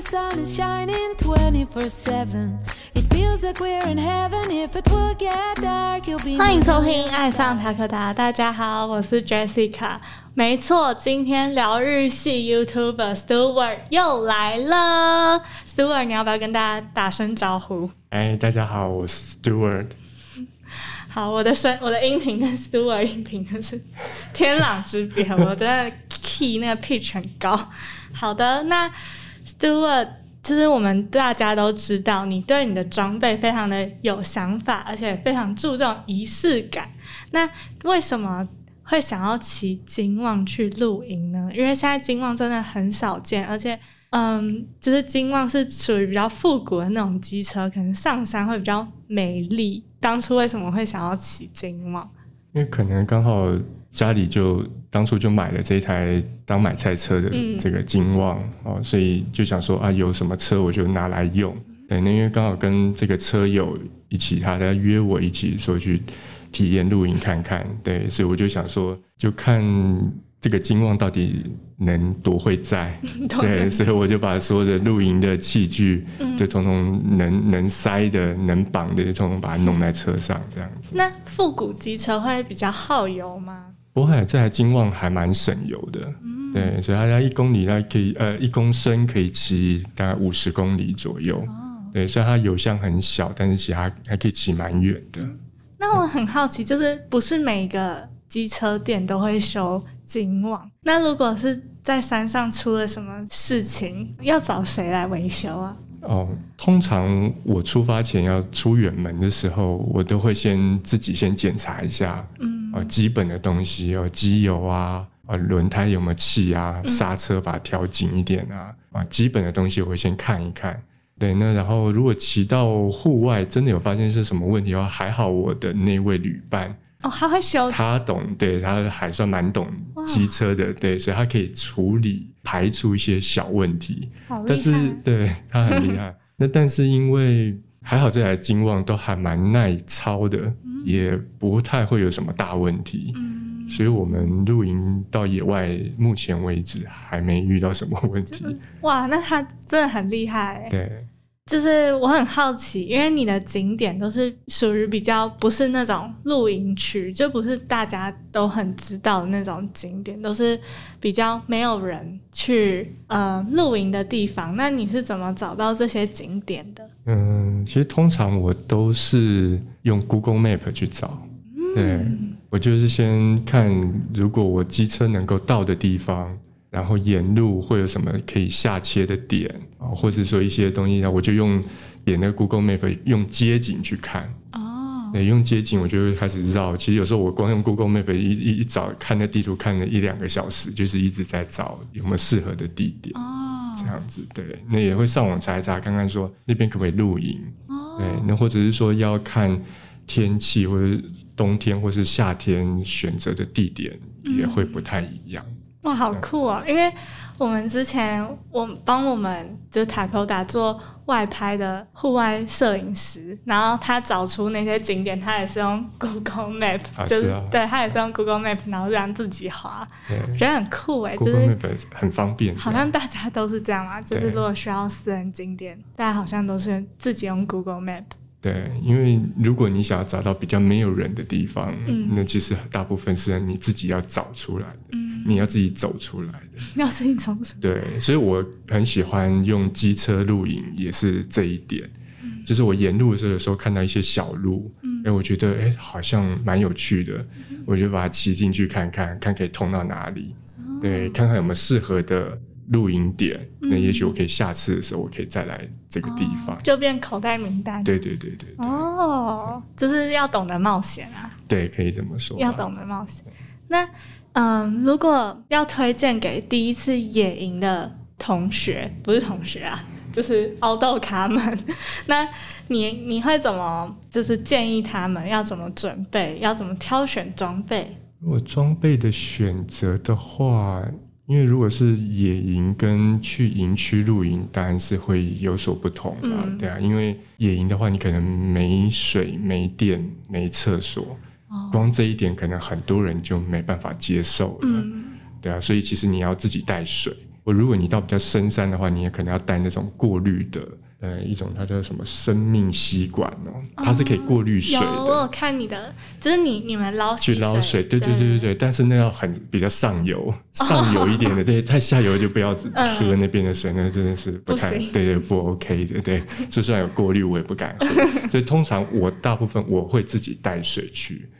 the sun is shining 24 7. It feels like we're in heaven. If it will get dark, you'll be. 欢迎收听《爱上塔克达》，大家好，我是 Jessica。没错，今天聊日系 YouTuber Stewart 又来了。Stewart，你要不要跟大家打声招呼？哎，大家好，我是 Stewart。好，我的声，我的音频跟 Stewart 音频真是天壤之别，我真的 key 那个 pitch 很高。好的，那 Stewart，就是我们大家都知道，你对你的装备非常的有想法，而且非常注重仪式感。那为什么会想要骑金旺去露营呢？因为现在金旺真的很少见，而且，嗯，就是金旺是属于比较复古的那种机车，可能上山会比较美丽。当初为什么会想要骑金旺？因为可能刚好家里就当初就买了这一台当买菜车的嗯这个金旺、哦，所以就想说啊，有什么车我就拿来用。对，那因为刚好跟这个车友一起，他在约我一起说去体验露营看看，对，所以我就想说，就看这个金旺到底能多会载，对，所以我就把所有的露营的器具，嗯就通通能能塞的、能绑的，就通通把它弄在车上，这样子。那复古机车会比较耗油吗？不会，这台金旺还蛮省油的，嗯，对，所以它在一公里它可以呃一公升可以骑大概五十公里左右，哦，对，虽然它油箱很小，但是其实它还可以骑蛮远的。那我很好奇，就是不是每个机车店都会修金旺？那如果是在山上出了什么事情，要找谁来维修啊？哦，通常我出发前要出远门的时候，我都会先自己先检查一下，嗯呃，基本的东西有，机油啊，呃，轮胎有没有气啊，刹车把它调紧一点啊，啊，基本的东西我会先看一看。对，那然后如果骑到户外，真的有发现是什么问题的话，还好我的那位旅伴哦，他会修，他懂，对他还算蛮懂机车的，对，所以他可以处理排除一些小问题。好但是。对他很厉害。那但是因为还好这台金旺都还蛮耐操的，也不太会有什么大问题，嗯，所以我们露营到野外，目前为止还没遇到什么问题。哇，那他真的很厉害。欸。对，就是我很好奇，因为你的景点都是属于比较不是那种露营区，就不是大家都很知道的那种景点，都是比较没有人去呃露营的地方。那你是怎么找到这些景点的？嗯，其实通常我都是用 Google Map 去找。对，我就是先看如果我机车能够到的地方，然后沿路会有什么可以下切的点啊，或者说一些东西，我就用点那个 Google Map 用街景去看。哦，对，用街景我就会开始绕。其实有时候我光用 Google Map 一一一找看那地图看了一两个小时，就是一直在找有没有适合的地点。哦，这样子，对，那也会上网查一查，看看说那边可不可以露营，哦，对，那或者是说要看天气，或者冬天或是夏天选择的地点也会不太一样。哇，好酷哦！因为我们之前我帮我们就是塔科达做外拍的户外摄影师，然后他找出那些景点，他也是用 Google Map，、就是啊。对他也是用 Google Map，然后让自己滑，对。觉得很酷哎，就是 Map 很方便，好像大家都是这样嘛，就是如果需要私人景点，大家好像都是自己用 Google Map。对，因为如果你想要找到比较没有人的地方，嗯。那其实大部分是你自己要找出来的，嗯，你要自己走出来的。你要自己走出来对，所以我很喜欢用机车露营，也是这一点。嗯就是我沿路的时候，有时候看到一些小路，嗯哎、我觉得哎、好像蛮有趣的，我就把它骑进去看看，看可以通到哪里，对，看看有没有适合的露营点。那嗯也许我可以下次的时候，我可以再来这个地方。就变口袋名单。对对对对对，哦，就是要懂得冒险啊。对，可以这么说吧。要懂得冒险。那嗯，如果要推荐给第一次野营的同学，不是同学啊，就是凹豆咖们，那你你会怎么就是建议他们要怎么准备，要怎么挑选装备？如果装备的选择的话，因为如果是野营跟去营区露营，当然是会有所不同嘛，嗯对啊，因为野营的话，你可能没水、没电、没厕所，哦，光这一点可能很多人就没办法接受了，嗯。对啊，所以其实你要自己带水，我如果你到比较深山的话，你也可能要带那种过滤的，呃，一种它叫什么生命吸管哦，它是可以过滤水有我有的。看你的，就是你你们捞去溪捞水，对对对对对，但是那要很比较上游，上游一点的，对，太下游就不要嗯喝那边的水，那真的是不太，对对不 OK 的，对，就算有过滤我也不敢喝，所以通常我大部分我会自己带水去，哦，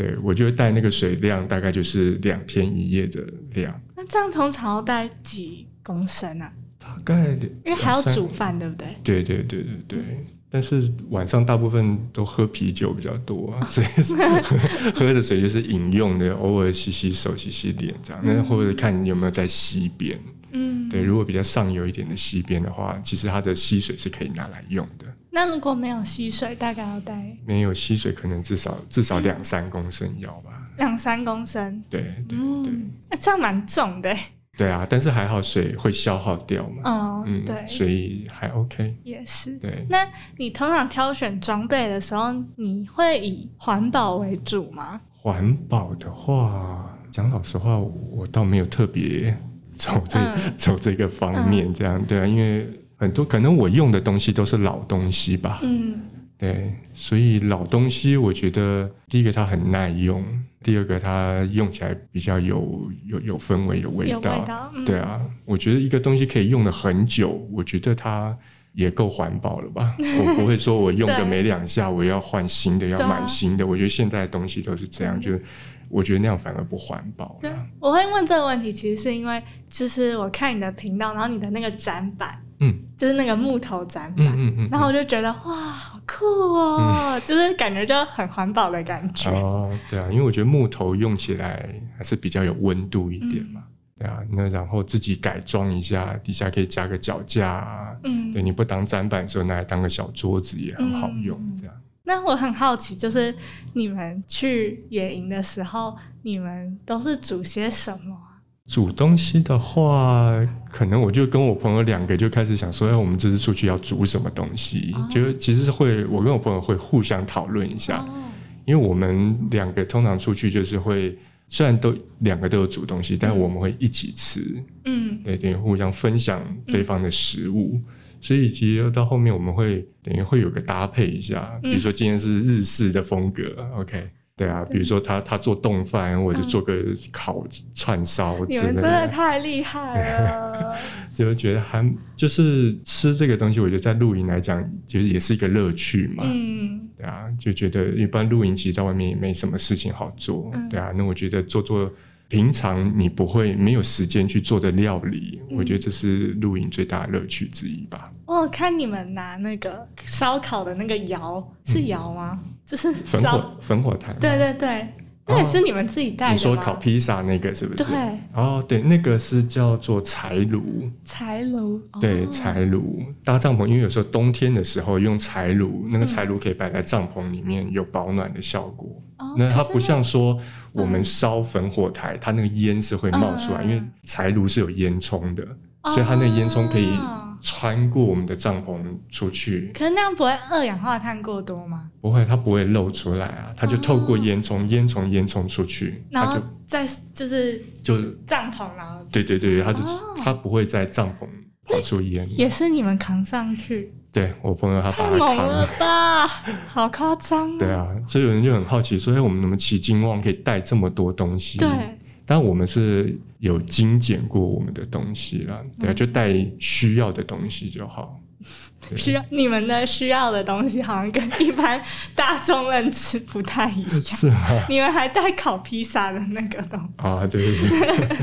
对我就会带那个水量大概就是两天一夜的量，那这样通常要带几公升啊？大概因因为还要煮饭，对不对？对对对对对。但是晚上大部分都喝啤酒比较多啊，所以喝 喝的水就是饮用的，偶尔洗洗手、洗洗脸这样。那或者看你有没有在溪边，嗯，对，如果比较上游一点的溪边的话，其实它的溪水是可以拿来用的。那如果没有溪水，大概要带没有溪水，可能至少至少两三公升要吧。两三公升。对对对嗯，那这样蛮重的欸。对啊，但是还好水会消耗掉嘛。嗯，嗯，对，所以还 OK。也是。对，那你通常挑选装备的时候，你会以环保为主吗？环保的话，讲老实话，我倒没有特别走这、嗯走这个方面，这样、对啊，因为很多可能我用的东西都是老东西吧，嗯对，所以老东西我觉得第一个它很耐用，第二个它用起来比较有有有氛围、有味道，嗯对啊，我觉得一个东西可以用的很久，我觉得它。也够环保了吧？我不会说我用个没两下，我要换新的，要买新的。我觉得现在的东西都是这样，就是我觉得那样反而不环保对了。，我会问这个问题，其实是因为就是我看你的频道，然后你的那个展板，嗯就是那个木头展板，嗯嗯嗯，然后我就觉得哇，好酷哦，就是感觉就很环保的感觉。哦，对啊，因为我觉得木头用起来还是比较有温度一点嘛。嗯对啊，那然后自己改装一下，底下可以加个脚架啊。嗯，对，你不当展板的时候，拿来当个小桌子也很好用嗯。这样，那我很好奇，就是你们去野营的时候，你们都是煮些什么啊？煮东西的话，可能我就跟我朋友两个就开始想说，哎，我们这次出去要煮什么东西？哦就其实是会，我跟我朋友会互相讨论一下。哦，因为我们两个通常出去就是会，虽然都两个都有煮东西，但我们会一起吃，嗯对，等于互相分享对方的食物。所以其实到后面我们会等于会有个搭配一下，比如说今天是日式的风格，OK，对啊，比如说他他做冻饭，我就做个烤串烧你之类们真的的，太厉害了。就觉得还就是吃这个东西，我觉得在露营来讲，就是也是一个乐趣嘛。嗯对啊，就觉得一般露营其实在外面也没什么事情好做，嗯对啊。那我觉得做做平常你不会没有时间去做的料理，嗯我觉得这是露营最大的乐趣之一吧。哦看你们拿那个烧烤的那个窑，是窑吗？就是焚烧火，焚火台，对对对，那也是你们自己带的吗？你说烤披萨那个是不是？对。哦，对，那个是叫做柴炉，柴炉，对，哦。柴炉。搭帐篷，因为有时候冬天的时候用柴炉，那个嗯。柴炉可以摆在帐篷里面，有保暖的效果。哦那它不像说我们嗯。烧焚火台，它那个烟是会冒出来，嗯。因为柴炉是有烟囱的，所以它那个烟囱可以哦穿过我们的帐篷出去，可是那样不会二氧化碳过多吗？不会，它不会漏出来啊，它就透过烟囱，烟囱烟囱出去，然后它就是就是就帐篷，然后对对对，它是哦它不会在帐篷跑出烟。也是你们扛上去，对我朋友他太把它扛猛了吧，好夸张、哦。对啊，所以有人就很好奇说，哎，我们怎么骑金旺可以带这么多东西？对，但我们是有精简过我们的东西啦，对就带需要的东西就好。需要你们的需要的东西，好像跟一般大众认知不太一样。是吗？你们还带烤披萨的那个东西，啊，对对对。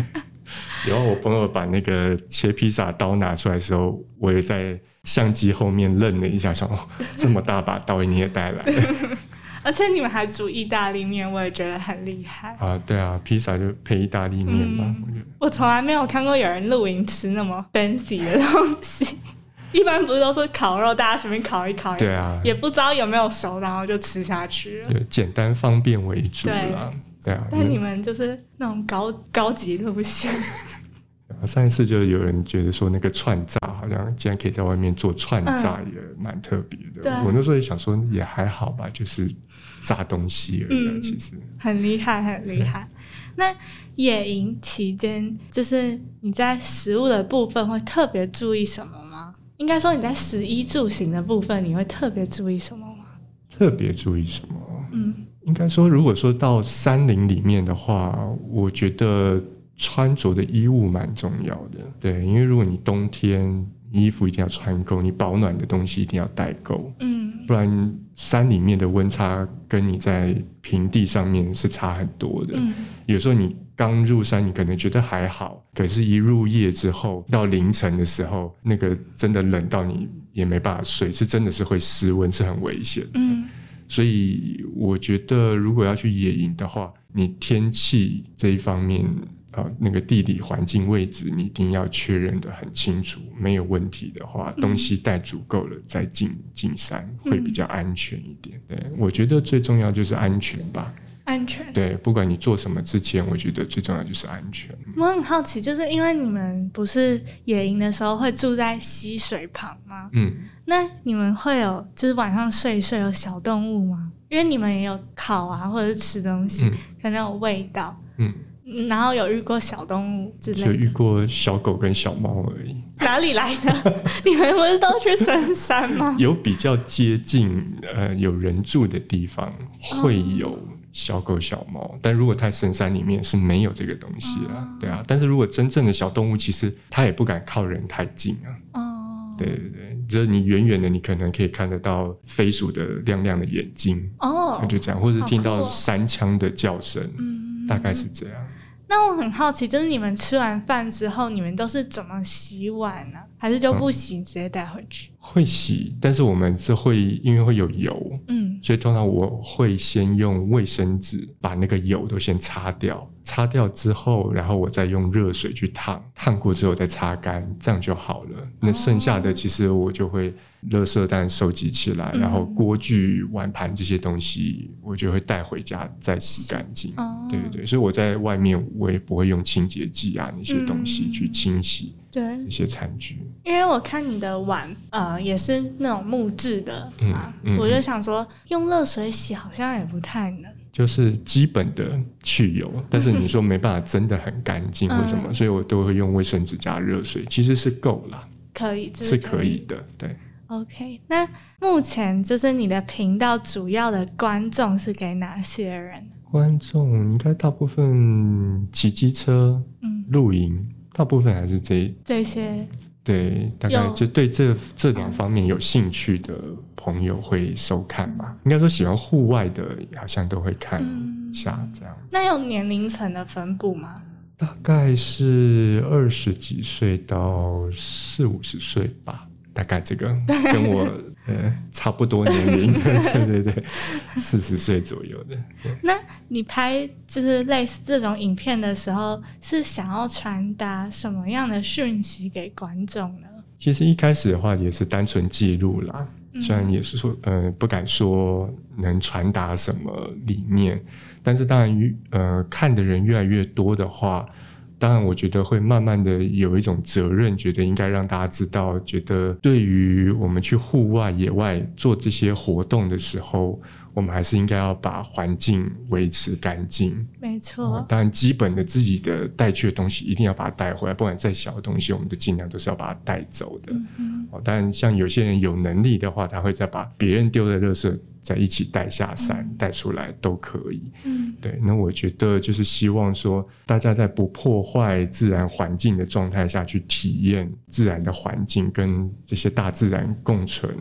然后我朋友把那个切披萨刀拿出来的时候，我也在相机后面愣了一下，想哦，这么大把刀你也带来了 而且你们还煮意大利面，我也觉得很厉害。啊？对啊，披萨就配意大利面吧，嗯我觉得。我从来没有看过有人露营吃那么 fancy 的东西，一般不是都是烤肉，大家随便烤一烤，对啊，也不知道有没有熟，然后就吃下去了。就简单方便为主啦。对啊，但你们就是那种高高级路线，上一次就有人觉得说那个串炸好像竟然可以在外面做串炸，也蛮特别的。嗯我那时候也想说也还好吧，就是炸东西而已其实，很厉害，很厉害。那野营期间，就是你在食物的部分会特别注意什么吗？应该说你在食衣住行的部分，你会特别注意什么吗？特别注意什么？嗯应该说，如果说到山林里面的话，我觉得穿着的衣物蛮重要的。对，因为如果你冬天衣服一定要穿够，你保暖的东西一定要带够，嗯不然山里面的温差跟你在平地上面是差很多的。嗯有时候你刚入山，你可能觉得还好，可是，一入夜之后，到凌晨的时候，那个真的冷到你也没办法睡，是真的是会失温，是很危险的。嗯所以我觉得，如果要去野营的话，你天气这一方面，呃，那个地理环境位置，你一定要确认的很清楚，没有问题的话，嗯东西带足够了再进进山，会比较安全一点。对，我觉得最重要就是安全吧。安全。对，不管你做什么之前，我觉得最重要就是安全。我很好奇，就是因为你们不是野营的时候会住在溪水旁吗？嗯，那你们会有就是晚上睡一睡有小动物吗？因为你们也有烤啊，或者是吃东西，嗯可能有味道，嗯，嗯然后有遇过小动物之类的，遇过小狗跟小猫而已。哪里来的？你们不是都去深山吗？有比较接近呃有人住的地方会有小狗小猫，但如果太深山里面是没有这个东西啊，哦对啊。但是如果真正的小动物，其实它也不敢靠人太近啊。哦，对对对，就是你远远的，你可能可以看得到飞鼠的亮亮的眼睛，哦，就这样，或者听到山枪的叫声，嗯大概是这样。那我很好奇，就是你们吃完饭之后，你们都是怎么洗碗呢、还是就不洗，直接带回去？会洗，但是我们是会因为会有油，嗯。所以通常我会先用卫生纸把那个油都先擦掉，擦掉之后，然后我再用热水去烫，烫过之后再擦干，这样就好了。那剩下的其实我就会垃圾袋收集起来，嗯然后锅具、碗盘这些东西，我就会带回家再洗干净。哦，对对对，所以我在外面我也不会用清洁剂啊那些东西嗯去清洗对这些餐具。因为我看你的碗，呃，也是那种木质的嗯啊，嗯我就想说用热水洗好像也不太能。就是基本的去油，但是你说没办法真的很干净或什么，嗯所以我都会用卫生纸加热水，其实是够了，可以，就是可以。的。对，OK，那目前就是你的频道主要的观众是给哪些人？观众应该大部分骑机车、嗯，露营，大部分还是这这些对，大概就对这这两方面有兴趣的朋友会收看吧。应该说喜欢户外的，好像都会看下这样子。那有年龄层的分布吗？大概是二十几岁到四五十岁吧，大概这个跟我呃差不多年龄，对对对，四十岁左右的。那你拍就是类似这种影片的时候，是想要传达什么样的讯息给观众呢？其实一开始的话也是单纯记录啦，嗯虽然也是说呃不敢说能传达什么理念，但是当然越呃看的人越来越多的话。当然，我觉得会慢慢的有一种责任，觉得应该让大家知道，觉得对于我们去户外、野外做这些活动的时候，我们还是应该要把环境维持干净。没错哦，当然，基本的自己的带去的东西一定要把它带回来，不管再小的东西，我们都尽量都是要把它带走的。嗯哦，当然，像有些人有能力的话，他会再把别人丢的垃圾再一起带下山、带出来都可以。嗯对，那我觉得就是希望说，大家在不破坏自然环境的状态下去体验自然的环境，跟这些大自然共存。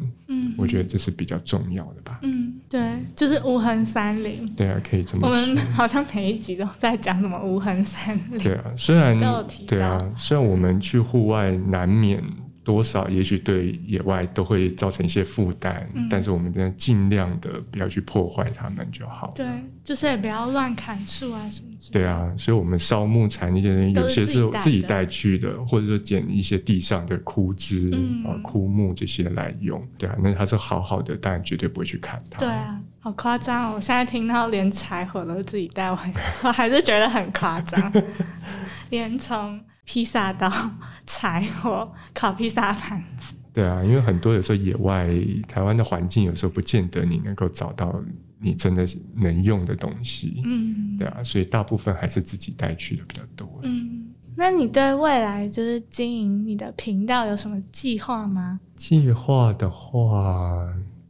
嗯，我觉得这是比较重要的吧。嗯，对，就是无痕山林。对啊，可以这么说我们。好像每一集都在讲什么无痕山林。对啊，虽然对啊，虽然我们去户外难免多少，也许对野外都会造成一些负担，嗯但是我们真的尽量的不要去破坏它们就好。对，就是也不要乱砍树啊什么之。对啊，所以我们烧木材那些人，有些是是自己带的自己带去的，或者说捡一些地上的枯枝、嗯啊、枯木这些来用。对啊，那它是好好的，当然绝对不会去砍它。对啊，好夸张哦！我现在听到连柴火都自己带回来，我还是觉得很夸张。连从披萨刀、柴火、烤披萨盘子对啊，因为很多有时候野外台湾的环境，有时候不见得你能够找到你真的是能用的东西。嗯，对啊，所以大部分还是自己带去的比较多。嗯，那你对未来就是经营你的频道有什么计划吗？计划的话，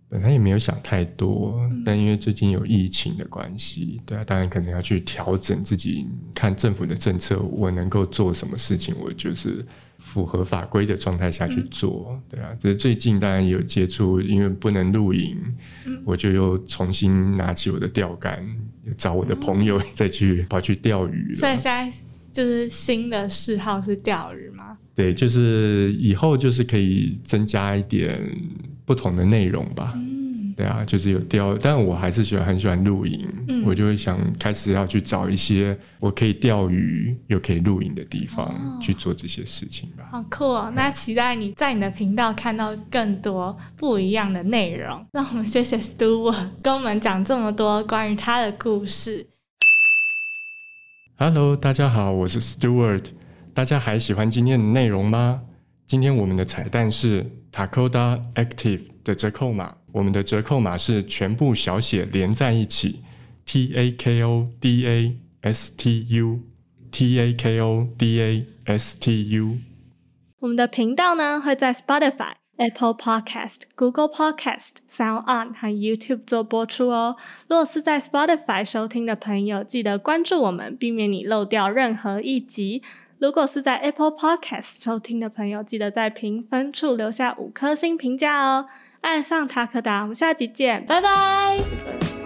本来也没有想太多，但因为最近有疫情的关系，对啊，当然可能要去调整自己，看政府的政策，我能够做什么事情，我就是符合法规的状态下去做，对啊。只是最近当然也有接触，因为不能露营，我就又重新拿起我的钓竿，找我的朋友 再去跑去钓鱼了。所以现在就是新的嗜好是钓鱼吗？对，就是以后就是可以增加一点不同的内容吧。嗯，对啊，就是有钓，但我还是喜欢很喜欢露营，嗯我就会想开始要去找一些我可以钓鱼又可以露营的地方、哦去做这些事情吧。好酷哦！那期待你在你的频道看到更多不一样的内容。那我们谢谢 Stuart 跟我们讲这么多关于他的故事。Hello，大家好，我是 Stewart。大家还喜欢今天的内容吗？今天我们的彩蛋是 Takoda Active 的折扣码，我们的折扣码是全部小写连在一起，T A K O D A S T U T A K O D A S T U。我们的频道呢会在 Spotify、Apple Podcast、Google Podcast、Sound On 和 YouTube 做播出哦。如果是在 Spotify 收听的朋友，记得关注我们，避免你漏掉任何一集。如果是在 Apple Podcast 收听的朋友，记得在评分处留下五颗星评价哦。爱上塔克达，我们下集见，拜拜。